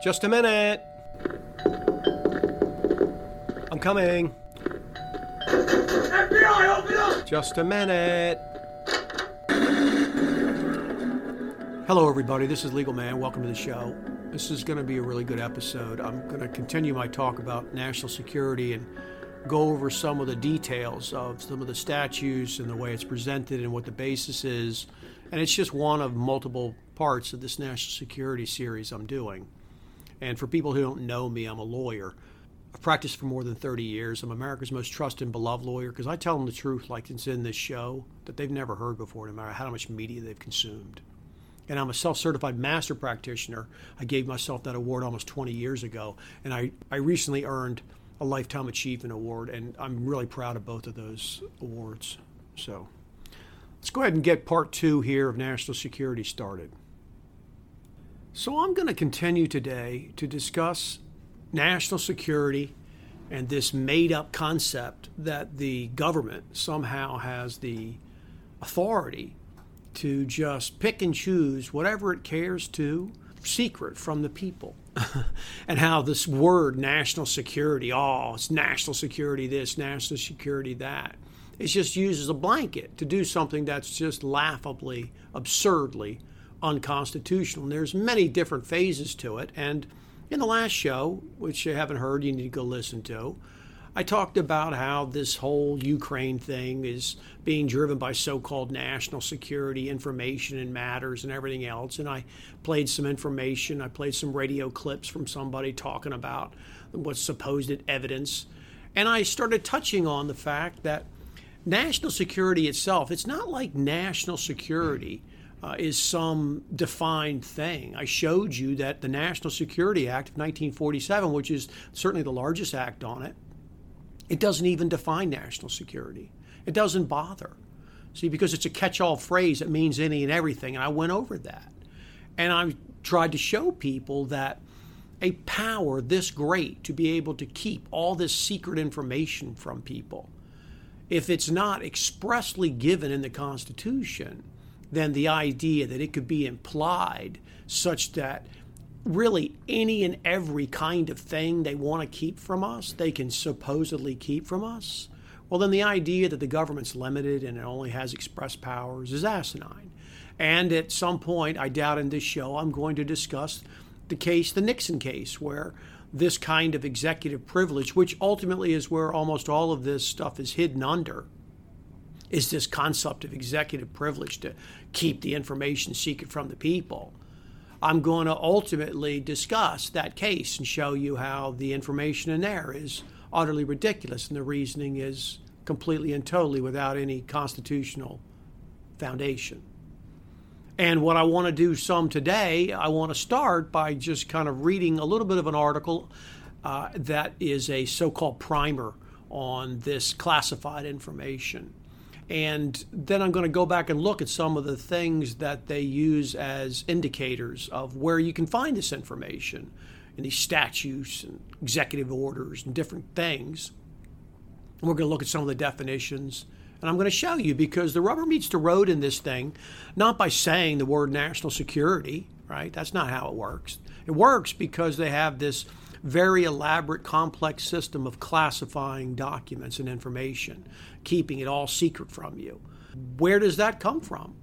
Just a minute. I'm coming. FBI, open up! Just a minute. Hello, everybody. This is Legal Man. Welcome to the show. This is going to be a really good episode. I'm going to continue my talk about national security and go over some of the details of some of the statutes and the way it's presented and what the basis is. And it's just one of multiple parts of this national security series I'm doing. And for people who don't know me, I'm a lawyer. I've practiced for more than 30 years. I'm America's most trusted and beloved lawyer because I tell them the truth, like it's in this show, that they've never heard before, no matter how much media they've consumed. And I'm a self certified master practitioner. I gave myself that award almost 20 years ago. And I, I recently earned a Lifetime Achievement Award, and I'm really proud of both of those awards. So let's go ahead and get part two here of national security started. So I'm going to continue today to discuss national security and this made up concept that the government somehow has the authority to just pick and choose whatever it cares to secret from the people. and how this word national security, oh, it's national security this, national security that. It's just used as a blanket to do something that's just laughably, absurdly unconstitutional. And there's many different phases to it. And in the last show, which you haven't heard, you need to go listen to, I talked about how this whole Ukraine thing is being driven by so called national security information and matters and everything else. And I played some information, I played some radio clips from somebody talking about what's supposed evidence. And I started touching on the fact that national security itself, it's not like national security. Uh, is some defined thing. I showed you that the National Security Act of 1947, which is certainly the largest act on it, it doesn't even define national security. It doesn't bother. See, because it's a catch all phrase, it means any and everything. And I went over that. And I tried to show people that a power this great to be able to keep all this secret information from people, if it's not expressly given in the Constitution, then the idea that it could be implied such that really any and every kind of thing they want to keep from us, they can supposedly keep from us, well, then the idea that the government's limited and it only has express powers is asinine. And at some point, I doubt in this show, I'm going to discuss the case, the Nixon case, where this kind of executive privilege, which ultimately is where almost all of this stuff is hidden under, is this concept of executive privilege to keep the information secret from the people. I'm going to ultimately discuss that case and show you how the information in there is utterly ridiculous and the reasoning is completely and totally without any constitutional foundation. And what I want to do some today, I want to start by just kind of reading a little bit of an article uh, that is a so called primer on this classified information. And then I'm going to go back and look at some of the things that they use as indicators of where you can find this information in these statutes and executive orders and different things. And we're going to look at some of the definitions. And I'm going to show you because the rubber meets the road in this thing, not by saying the word national security, right? That's not how it works. It works because they have this very elaborate, complex system of classifying documents and information, keeping it all secret from you. Where does that come from?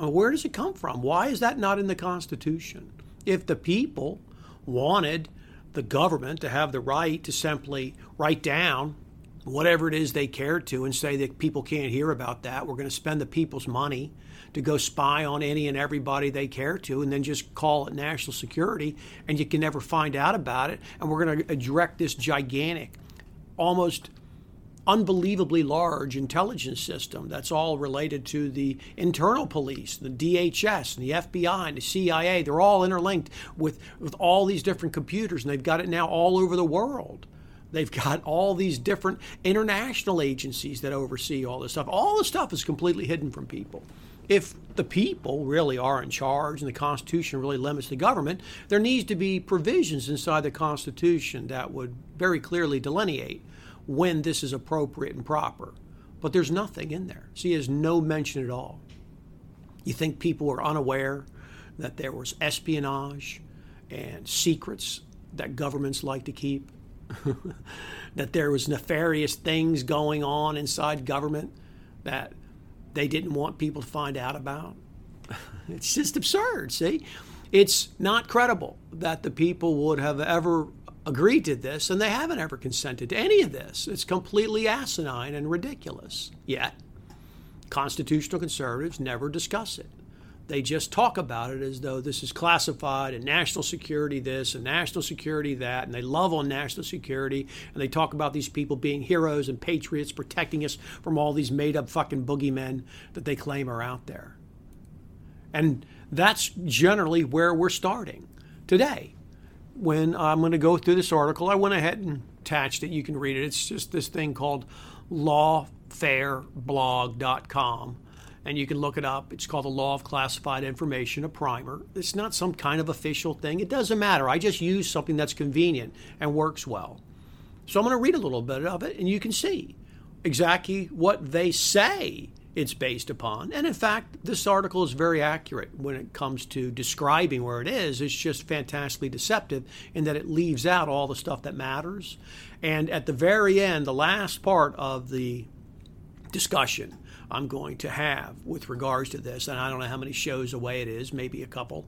Uh, where does it come from? Why is that not in the Constitution? If the people wanted the government to have the right to simply write down whatever it is they care to and say that people can't hear about that, we're going to spend the people's money to go spy on any and everybody they care to and then just call it national security and you can never find out about it. And we're going to direct this gigantic, almost unbelievably large intelligence system that's all related to the internal police, the DHS and the FBI and the CIA. They're all interlinked with, with all these different computers and they've got it now all over the world. They've got all these different international agencies that oversee all this stuff. All this stuff is completely hidden from people if the people really are in charge and the Constitution really limits the government, there needs to be provisions inside the Constitution that would very clearly delineate when this is appropriate and proper. But there's nothing in there. See, there's no mention at all. You think people are unaware that there was espionage and secrets that governments like to keep, that there was nefarious things going on inside government that they didn't want people to find out about. it's just absurd, see? It's not credible that the people would have ever agreed to this, and they haven't ever consented to any of this. It's completely asinine and ridiculous. Yet, constitutional conservatives never discuss it. They just talk about it as though this is classified and national security this and national security that, and they love on national security, and they talk about these people being heroes and patriots protecting us from all these made up fucking boogeymen that they claim are out there. And that's generally where we're starting today. When I'm going to go through this article, I went ahead and attached it. You can read it. It's just this thing called lawfareblog.com and you can look it up. It's called the Law of Classified Information, a primer. It's not some kind of official thing. It doesn't matter. I just use something that's convenient and works well. So I'm going to read a little bit of it, and you can see exactly what they say it's based upon. And in fact, this article is very accurate when it comes to describing where it is. It's just fantastically deceptive in that it leaves out all the stuff that matters. And at the very end, the last part of the discussion, I'm going to have with regards to this, and I don't know how many shows away it is, maybe a couple.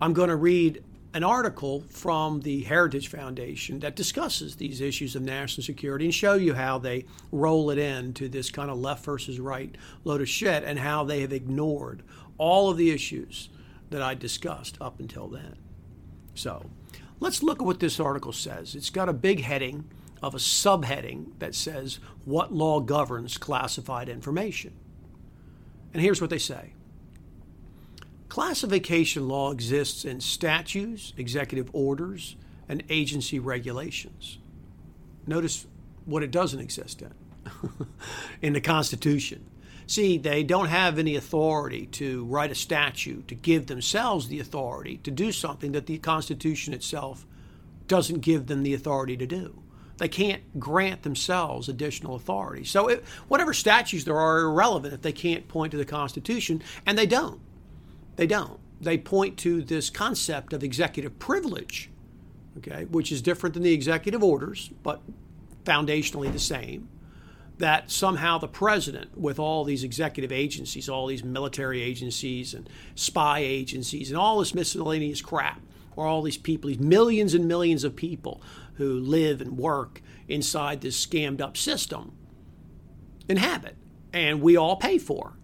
I'm going to read an article from the Heritage Foundation that discusses these issues of national security and show you how they roll it into this kind of left versus right load of shit and how they have ignored all of the issues that I discussed up until then. So let's look at what this article says. It's got a big heading of a subheading that says what law governs classified information. And here's what they say Classification law exists in statutes, executive orders, and agency regulations. Notice what it doesn't exist in in the Constitution. See, they don't have any authority to write a statute to give themselves the authority to do something that the Constitution itself doesn't give them the authority to do. They can't grant themselves additional authority. So, it, whatever statutes there are, are irrelevant if they can't point to the Constitution, and they don't. They don't. They point to this concept of executive privilege, okay, which is different than the executive orders, but foundationally the same. That somehow the president, with all these executive agencies, all these military agencies and spy agencies, and all this miscellaneous crap, or all these people, these millions and millions of people who live and work inside this scammed up system inhabit and we all pay for.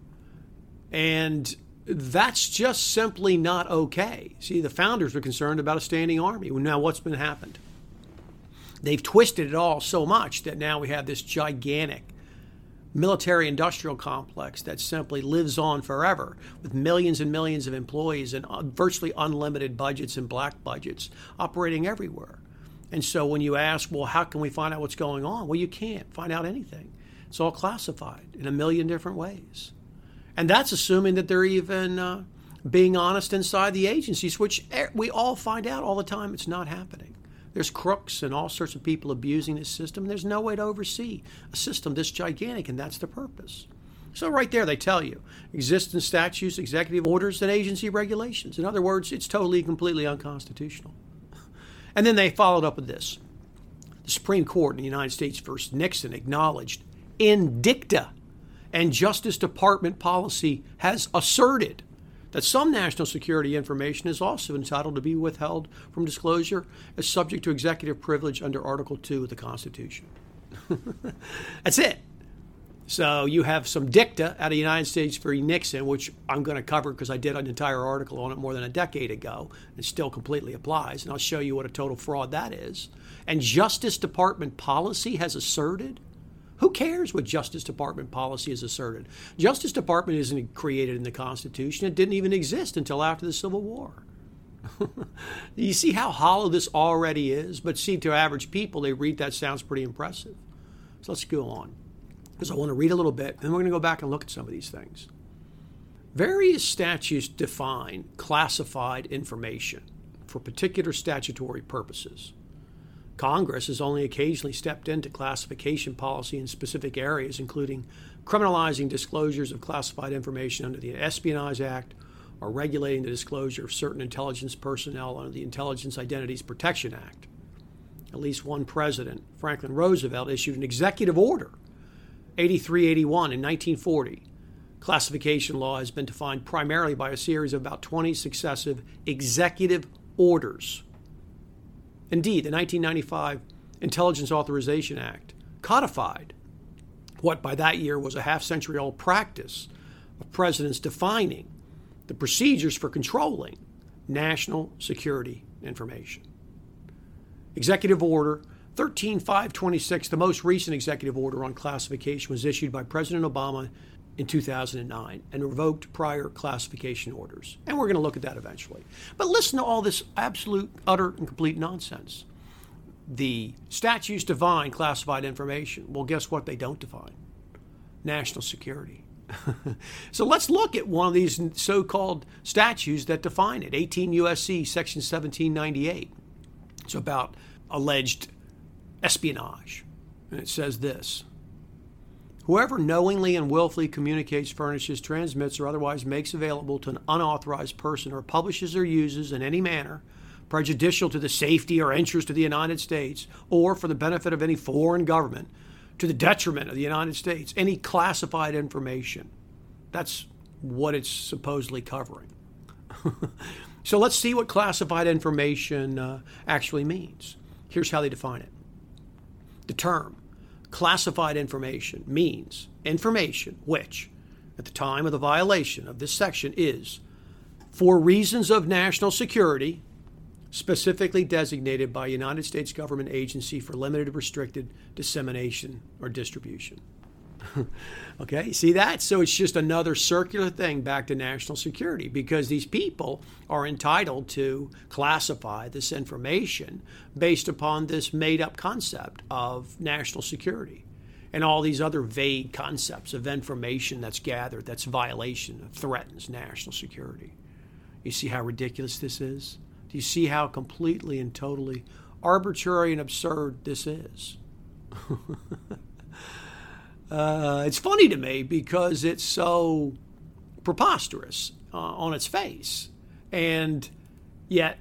And that's just simply not okay. See, the founders were concerned about a standing army. Now, what's been happened? They've twisted it all so much that now we have this gigantic military industrial complex that simply lives on forever with millions and millions of employees and virtually unlimited budgets and black budgets operating everywhere. And so when you ask, well, how can we find out what's going on? Well, you can't find out anything. It's all classified in a million different ways. And that's assuming that they're even uh, being honest inside the agencies, which we all find out all the time it's not happening. There's crooks and all sorts of people abusing this system. There's no way to oversee a system this gigantic, and that's the purpose. So, right there, they tell you existing statutes, executive orders, and agency regulations. In other words, it's totally, completely unconstitutional. And then they followed up with this. The Supreme Court in the United States versus Nixon acknowledged in dicta and Justice Department policy has asserted that some national security information is also entitled to be withheld from disclosure as subject to executive privilege under Article 2 of the Constitution. That's it. So you have some dicta out of the United States for Nixon, which I'm going to cover because I did an entire article on it more than a decade ago. It still completely applies, and I'll show you what a total fraud that is. And Justice Department policy has asserted. Who cares what Justice Department policy has asserted? Justice Department isn't created in the Constitution. It didn't even exist until after the Civil War. you see how hollow this already is? But see, to average people, they read that sounds pretty impressive. So let's go on because I want to read a little bit, and we're going to go back and look at some of these things. Various statutes define classified information for particular statutory purposes. Congress has only occasionally stepped into classification policy in specific areas, including criminalizing disclosures of classified information under the Espionage Act or regulating the disclosure of certain intelligence personnel under the Intelligence Identities Protection Act. At least one president, Franklin Roosevelt, issued an executive order, 8381 in 1940. Classification law has been defined primarily by a series of about 20 successive executive orders. Indeed, the 1995 Intelligence Authorization Act codified what by that year was a half century old practice of presidents defining the procedures for controlling national security information. Executive Order 13526, the most recent executive order on classification, was issued by President Obama in 2009 and revoked prior classification orders. And we're going to look at that eventually. But listen to all this absolute, utter, and complete nonsense. The statutes define classified information. Well, guess what they don't define? National security. so let's look at one of these so called statutes that define it 18 USC, Section 1798. It's about alleged espionage. And it says this Whoever knowingly and willfully communicates, furnishes, transmits, or otherwise makes available to an unauthorized person or publishes or uses in any manner prejudicial to the safety or interest of the United States or for the benefit of any foreign government to the detriment of the United States, any classified information. That's what it's supposedly covering. so let's see what classified information uh, actually means. Here's how they define it the term classified information means information which, at the time of the violation of this section, is for reasons of national security specifically designated by United States government agency for limited or restricted dissemination or distribution. okay, see that? So it's just another circular thing back to national security because these people are entitled to classify this information based upon this made up concept of national security and all these other vague concepts of information that's gathered that's violation of threatens national security. You see how ridiculous this is? Do you see how completely and totally arbitrary and absurd this is? uh, it's funny to me because it's so preposterous uh, on its face, and yet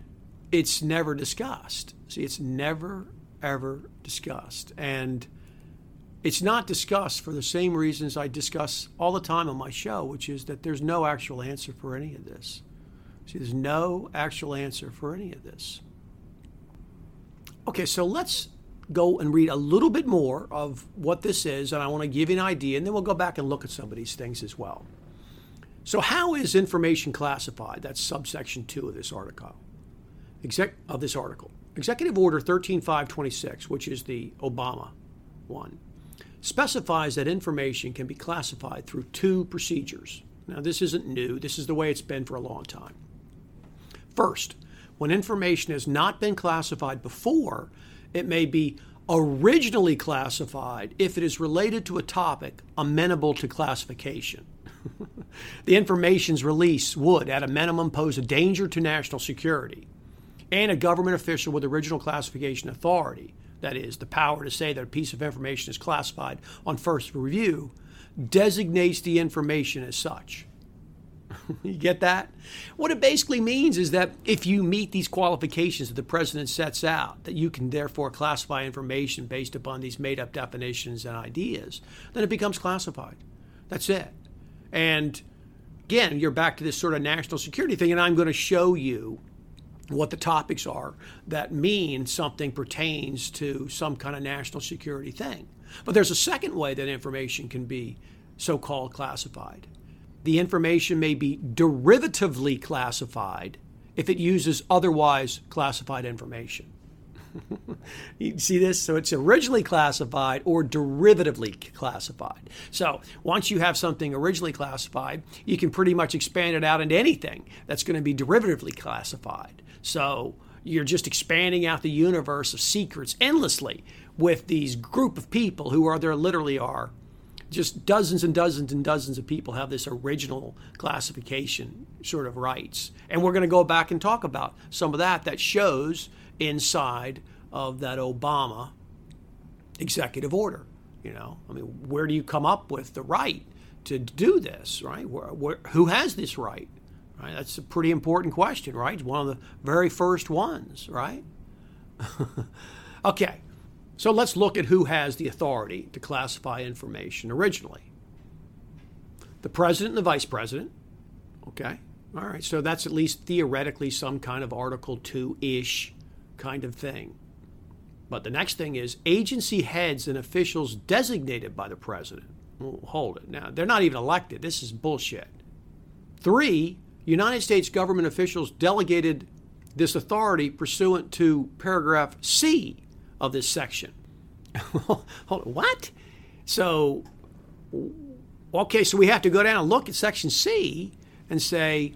it's never discussed. See, it's never, ever discussed. And it's not discussed for the same reasons I discuss all the time on my show, which is that there's no actual answer for any of this. See, there's no actual answer for any of this. Okay, so let's go and read a little bit more of what this is, and I want to give you an idea, and then we'll go back and look at some of these things as well. So, how is information classified? That's subsection two of this article. Exec- of this article. Executive Order 13526, which is the Obama one, specifies that information can be classified through two procedures. Now, this isn't new, this is the way it's been for a long time. First, when information has not been classified before, it may be originally classified if it is related to a topic amenable to classification. the information's release would, at a minimum, pose a danger to national security. And a government official with original classification authority, that is, the power to say that a piece of information is classified on first review, designates the information as such. you get that? What it basically means is that if you meet these qualifications that the president sets out, that you can therefore classify information based upon these made up definitions and ideas, then it becomes classified. That's it. And again, you're back to this sort of national security thing, and I'm going to show you what the topics are that mean something pertains to some kind of national security thing. But there's a second way that information can be so called classified the information may be derivatively classified if it uses otherwise classified information. you see this? So it's originally classified or derivatively classified. So once you have something originally classified, you can pretty much expand it out into anything that's going to be derivatively classified. So you're just expanding out the universe of secrets endlessly with these group of people who are there literally are just dozens and dozens and dozens of people have this original classification sort of rights. And we're going to go back and talk about some of that that shows inside of that Obama executive order. You know, I mean, where do you come up with the right to do this, right? Where, where, who has this right, Right? That's a pretty important question, right? One of the very first ones, right? okay, so let's look at who has the authority to classify information originally. The president and the vice president. Okay, all right, so that's at least theoretically some kind of Article 2 ish kind of thing. But the next thing is agency heads and officials designated by the president. Well, hold it. Now, they're not even elected. This is bullshit. Three, United States government officials delegated this authority pursuant to paragraph C of this section. hold on, what? So, okay, so we have to go down and look at section C and say,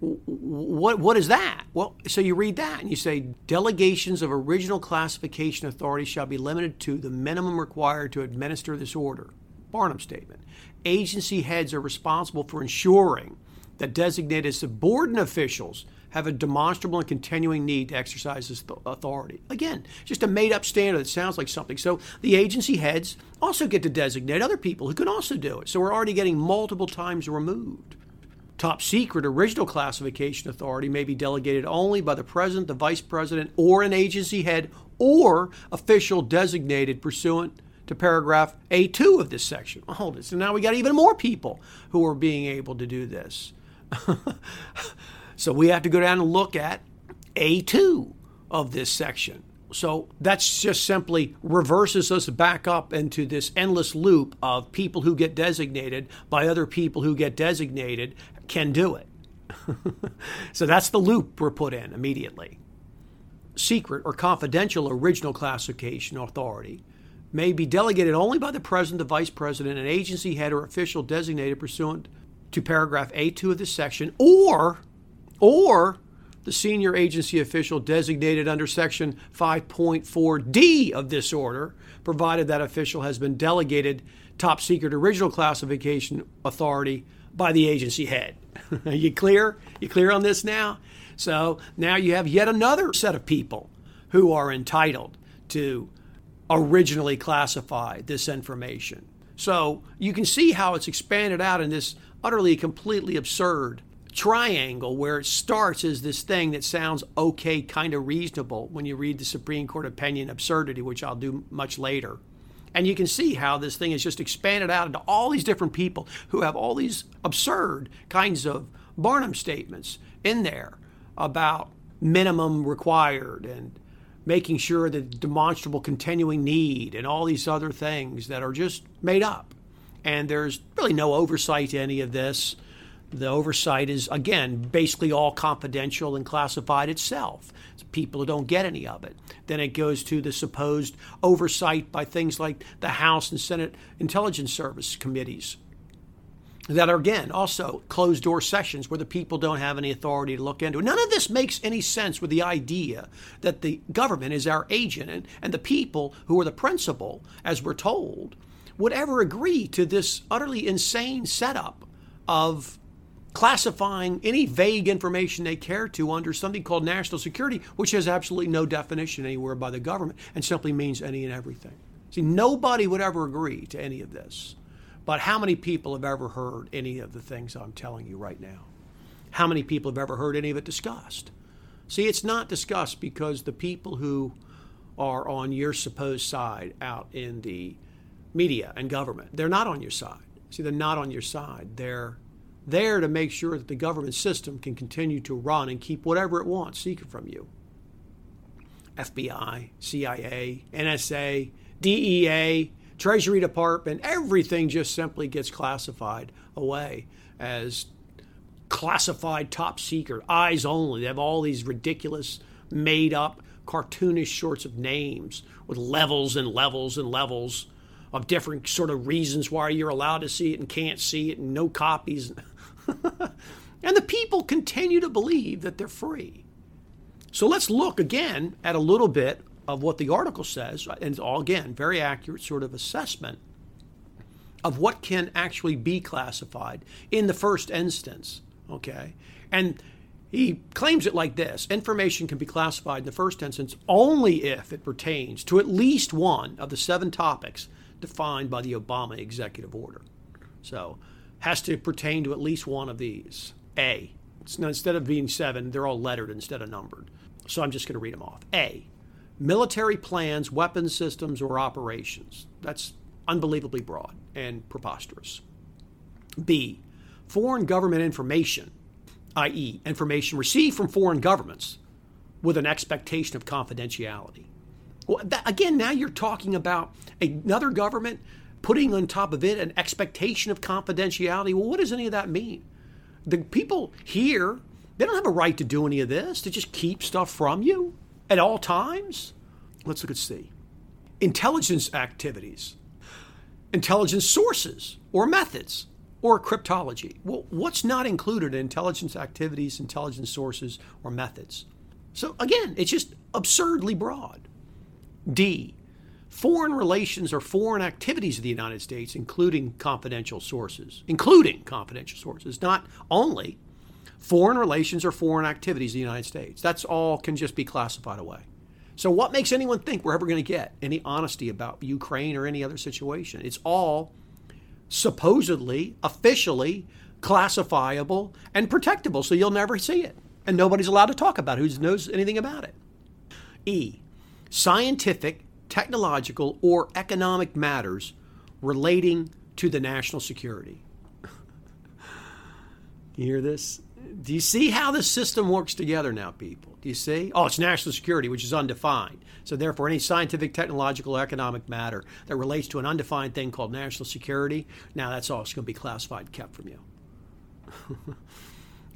what what is that? Well, so you read that and you say delegations of original classification authority shall be limited to the minimum required to administer this order. Barnum statement. Agency heads are responsible for ensuring that designated subordinate officials have a demonstrable and continuing need to exercise this authority. Again, just a made up standard that sounds like something. So the agency heads also get to designate other people who can also do it. So we're already getting multiple times removed. Top secret original classification authority may be delegated only by the president, the vice president, or an agency head or official designated pursuant to paragraph A2 of this section. hold it. So now we got even more people who are being able to do this. so we have to go down and look at A2 of this section. So that's just simply reverses us back up into this endless loop of people who get designated by other people who get designated can do it. so that's the loop we're put in immediately. Secret or confidential original classification authority may be delegated only by the president, the vice president, an agency head, or official designated pursuant to paragraph A2 of this section, or or the senior agency official designated under section 5.4D of this order, provided that official has been delegated top secret original classification authority by the agency head. You clear? You clear on this now? So now you have yet another set of people who are entitled to originally classify this information. So you can see how it's expanded out in this utterly, completely absurd triangle where it starts is this thing that sounds okay, kind of reasonable when you read the Supreme Court opinion absurdity, which I'll do much later. And you can see how this thing is just expanded out into all these different people who have all these absurd kinds of Barnum statements in there about minimum required and making sure that demonstrable continuing need and all these other things that are just made up. And there's really no oversight to any of this. The oversight is, again, basically all confidential and classified itself. It's people who don't get any of it. Then it goes to the supposed oversight by things like the House and Senate Intelligence Service committees that are, again, also closed door sessions where the people don't have any authority to look into. None of this makes any sense with the idea that the government is our agent and, and the people who are the principal, as we're told, would ever agree to this utterly insane setup of classifying any vague information they care to under something called national security, which has absolutely no definition anywhere by the government and simply means any and everything. See, nobody would ever agree to any of this. But how many people have ever heard any of the things I'm telling you right now? How many people have ever heard any of it discussed? See, it's not discussed because the people who are on your supposed side out in the media and government, they're not on your side. See, they're not on your side. They're there to make sure that the government system can continue to run and keep whatever it wants secret from you. FBI, CIA, NSA, DEA, Treasury Department, everything just simply gets classified away as classified top secret, eyes only. They have all these ridiculous, made up, cartoonish sorts of names with levels and levels and levels of different sort of reasons why you're allowed to see it and can't see it and no copies. and the people continue to believe that they're free. So let's look again at a little bit of what the article says, and it's all again very accurate sort of assessment of what can actually be classified in the first instance. Okay, and he claims it like this information can be classified in the first instance only if it pertains to at least one of the seven topics defined by the Obama executive order. So, has to pertain to at least one of these. A, instead of being seven, they're all lettered instead of numbered. So I'm just going to read them off. A. Military plans, weapons systems, or operations. That's unbelievably broad and preposterous. B. Foreign government information, i.e., information received from foreign governments with an expectation of confidentiality. Well, that, again, now you're talking about another government putting on top of it an expectation of confidentiality. Well, what does any of that mean? The people here, they don't have a right to do any of this, to just keep stuff from you at all times. Let's look at C. Intelligence activities, intelligence sources or methods or cryptology. Well, what's not included in intelligence activities, intelligence sources, or methods? So again, it's just absurdly broad. D. Foreign relations or foreign activities of the United States, including confidential sources, including confidential sources, not only foreign relations or foreign activities of the United States. That's all can just be classified away. So, what makes anyone think we're ever going to get any honesty about Ukraine or any other situation? It's all supposedly, officially classifiable and protectable, so you'll never see it. And nobody's allowed to talk about it who knows anything about it. E. Scientific, technological, or economic matters relating to the national security. you hear this? Do you see how the system works together now, people? Do you see? Oh, it's national security, which is undefined. So, therefore, any scientific, technological, economic matter that relates to an undefined thing called national security, now that's all it's going to be classified, kept from you.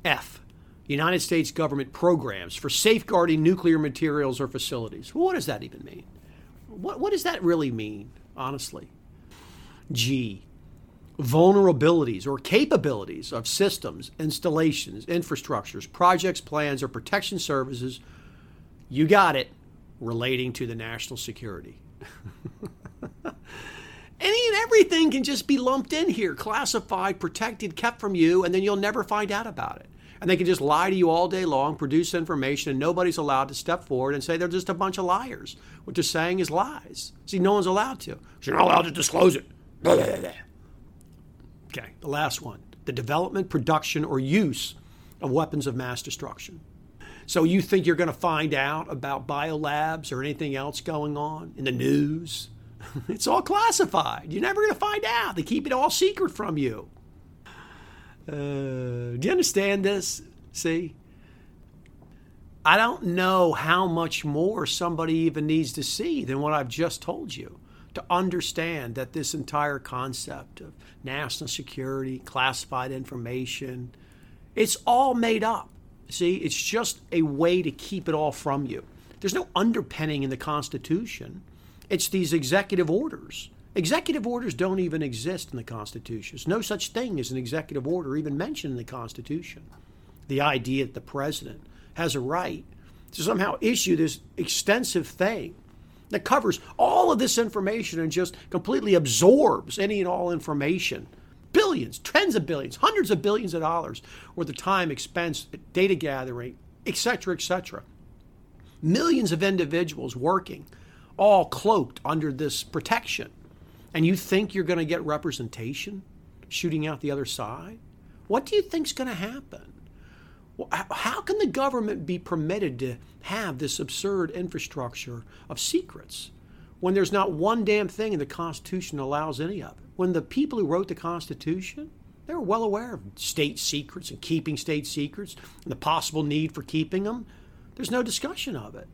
F. United States government programs for safeguarding nuclear materials or facilities. Well, what does that even mean? What, what does that really mean, honestly? G vulnerabilities or capabilities of systems, installations, infrastructures, projects, plans, or protection services, you got it, relating to the national security. Any and everything can just be lumped in here, classified, protected, kept from you, and then you'll never find out about it. And they can just lie to you all day long, produce information, and nobody's allowed to step forward and say they're just a bunch of liars. What they're saying is lies. See, no one's allowed to. You're not allowed to disclose it. Blah, blah, blah. Okay, the last one the development, production, or use of weapons of mass destruction. So you think you're going to find out about biolabs or anything else going on in the news? it's all classified. You're never going to find out. They keep it all secret from you. Uh, do you understand this? See? I don't know how much more somebody even needs to see than what I've just told you to understand that this entire concept of national security, classified information, it's all made up. See, it's just a way to keep it all from you. There's no underpinning in the Constitution. It's these executive orders. Executive orders don't even exist in the Constitution. There's no such thing as an executive order even mentioned in the Constitution. The idea that the president has a right to somehow issue this extensive thing that covers all of this information and just completely absorbs any and all information. Billions, tens of billions, hundreds of billions of dollars worth of time, expense, data gathering, etc., etc. Millions of individuals working, all cloaked under this protection. And you think you're going to get representation shooting out the other side? What do you think's going to happen? How can the government be permitted to have this absurd infrastructure of secrets when there's not one damn thing in the Constitution allows any of it? When the people who wrote the Constitution, they were well aware of state secrets and keeping state secrets and the possible need for keeping them. There's no discussion of it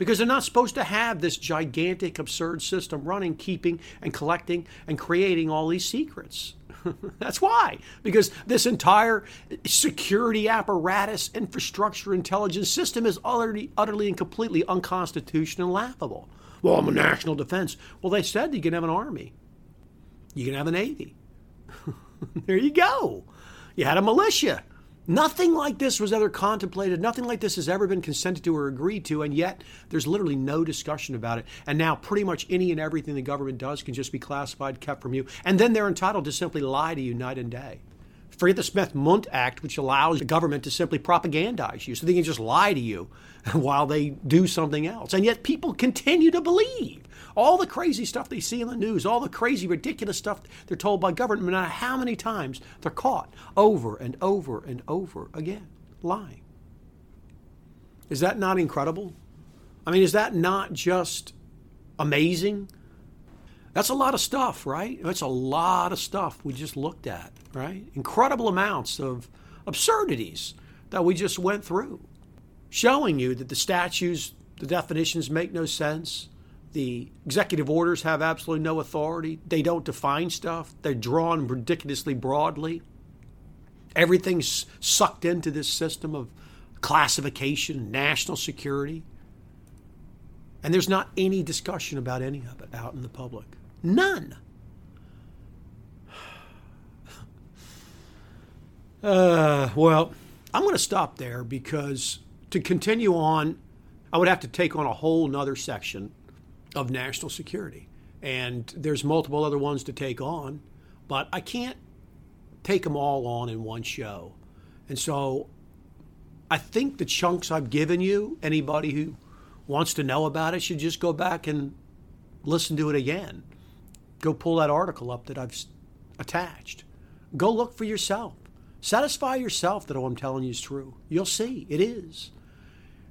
because they're not supposed to have this gigantic, absurd system running, keeping and collecting and creating all these secrets. That's why. Because this entire security apparatus, infrastructure, intelligence system is utterly, utterly and completely unconstitutional and laughable. Well, I'm a national defense. Well, they said you can have an army, you can have a navy. there you go. You had a militia. Nothing like this was ever contemplated. Nothing like this has ever been consented to or agreed to, and yet there's literally no discussion about it. And now, pretty much any and everything the government does can just be classified, kept from you, and then they're entitled to simply lie to you night and day. Forget the Smith Mundt Act, which allows the government to simply propagandize you, so they can just lie to you while they do something else. And yet, people continue to believe all the crazy stuff they see in the news, all the crazy, ridiculous stuff they're told by government, no matter how many times they're caught over and over and over again. lying. Is that not incredible? I mean, is that not just amazing? That's a lot of stuff, right? That's a lot of stuff we just looked at, right? Incredible amounts of absurdities that we just went through, showing you that the statutes, the definitions make no sense. The executive orders have absolutely no authority. They don't define stuff. They're drawn ridiculously broadly. Everything's sucked into this system of classification, national security. And there's not any discussion about any of it out in the public. None. Uh, well, I'm going to stop there because to continue on, I would have to take on a whole nother section of national security. And there's multiple other ones to take on, but I can't take them all on in one show. And so I think the chunks I've given you, anybody who wants to know about it should just go back and listen to it again. Go pull that article up that I've attached. Go look for yourself. Satisfy yourself that what I'm telling you is true. You'll see it is.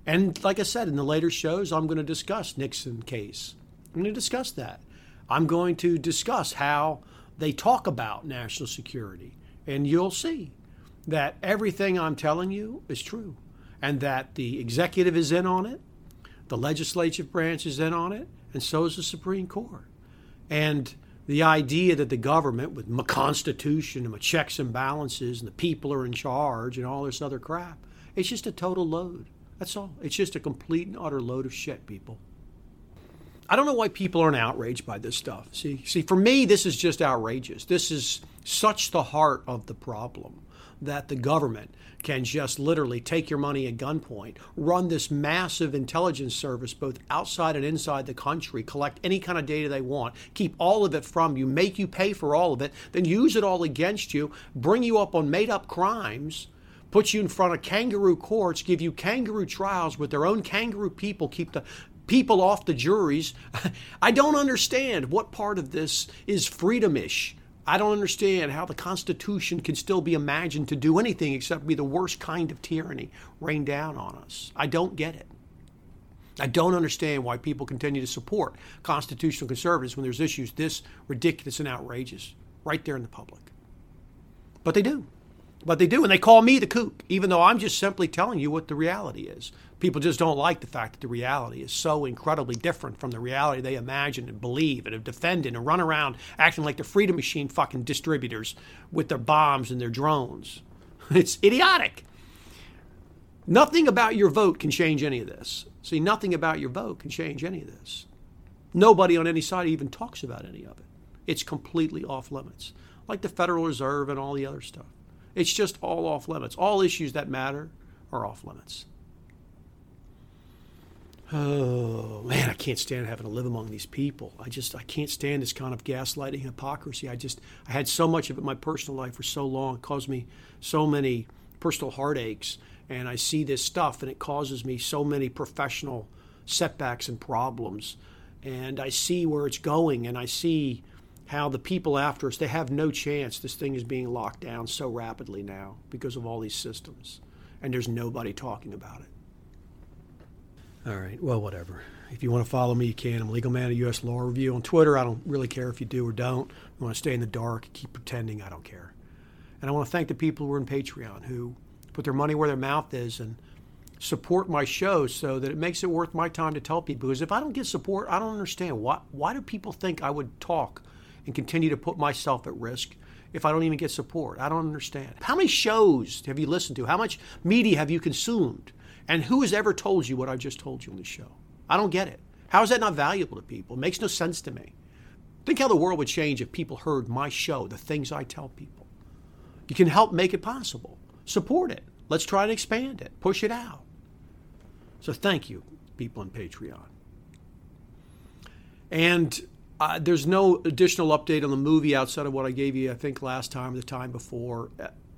And like I said, in the later shows, I'm going to discuss Nixon case. I'm going to discuss that. I'm going to discuss how they talk about national security. And you'll see that everything I'm telling you is true. And that the executive is in on it, the legislative branch is in on it, and so is the Supreme Court. And the idea that the government, with my constitution and my checks and balances, and the people are in charge and all this other crap, it's just a total load. That's all. It's just a complete and utter load of shit, people. I don't know why people aren't outraged by this stuff. See, see, for me, this is just outrageous. This is such the heart of the problem that the government can just literally take your money at gunpoint, run this massive intelligence service both outside and inside the country, collect any kind of data they want, keep all of it from you, make you pay for all of it, then use it all against you, bring you up on made up crimes, put you in front of kangaroo courts, give you kangaroo trials with their own kangaroo people, keep the people off the juries. I don't understand what part of this is freedomish I don't understand how the Constitution can still be imagined to do anything except be the worst kind of tyranny rained down on us. I don't get it. I don't understand why people continue to support constitutional conservatives when there's issues this ridiculous and outrageous right there in the public. But they do. But they do, and they call me the kook, even though I'm just simply telling you what the reality is. People just don't like the fact that the reality is so incredibly different from the reality they imagine and believe and have defended and run around acting like the freedom machine fucking distributors with their bombs and their drones. It's idiotic. Nothing about your vote can change any of this. See, nothing about your vote can change any of this. Nobody on any side even talks about any of it. It's completely off limits, like the Federal Reserve and all the other stuff. It's just all off limits. All issues that matter are off limits. Oh man, I can't stand having to live among these people. I just I can't stand this kind of gaslighting hypocrisy. I just I had so much of it in my personal life for so long. It caused me so many personal heartaches, and I see this stuff, and it causes me so many professional setbacks and problems. And I see where it's going, and I see how the people after us they have no chance. This thing is being locked down so rapidly now because of all these systems, and there's nobody talking about it. All right. Well, whatever. If you want to follow me, you can. I'm Legal Man of U.S. Law Review on Twitter. I don't really care if you do or don't. You want to stay in the dark, keep pretending. I don't care. And I want to thank the people who are in Patreon who put their money where their mouth is and support my show so that it makes it worth my time to tell people. Because if I don't get support, I don't understand why. Why do people think I would talk and continue to put myself at risk if I don't even get support? I don't understand. How many shows have you listened to? How much media have you consumed? And who has ever told you what I just told you on this show? I don't get it. How is that not valuable to people? It makes no sense to me. Think how the world would change if people heard my show, the things I tell people. You can help make it possible. Support it. Let's try and expand it, push it out. So thank you, people on Patreon. And uh, there's no additional update on the movie outside of what I gave you, I think, last time or the time before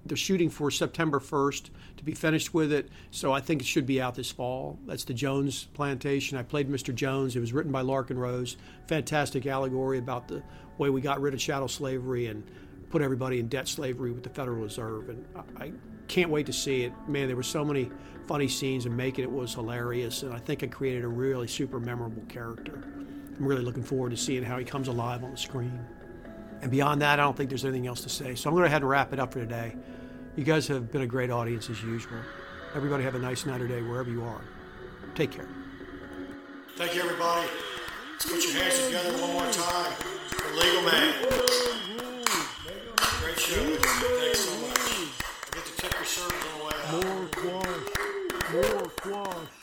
they're shooting for September 1st to be finished with it. So I think it should be out this fall. That's the Jones Plantation. I played Mr. Jones. It was written by Larken Rose. Fantastic allegory about the way we got rid of chattel slavery and put everybody in debt slavery with the Federal Reserve. And I, I can't wait to see it. Man, there were so many funny scenes, and making it was hilarious. And I think it created a really super memorable character. I'm really looking forward to seeing how he comes alive on the screen. And beyond that, I don't think there's anything else to say. So I'm going to head and wrap it up for today. You guys have been a great audience as usual. Everybody have a nice night or day wherever you are. Take care. Thank you, everybody. Let's put your hands together one more time for Legal Man. Great show. Thanks so much. I get to tip your servers on the way out. More quash. More quash.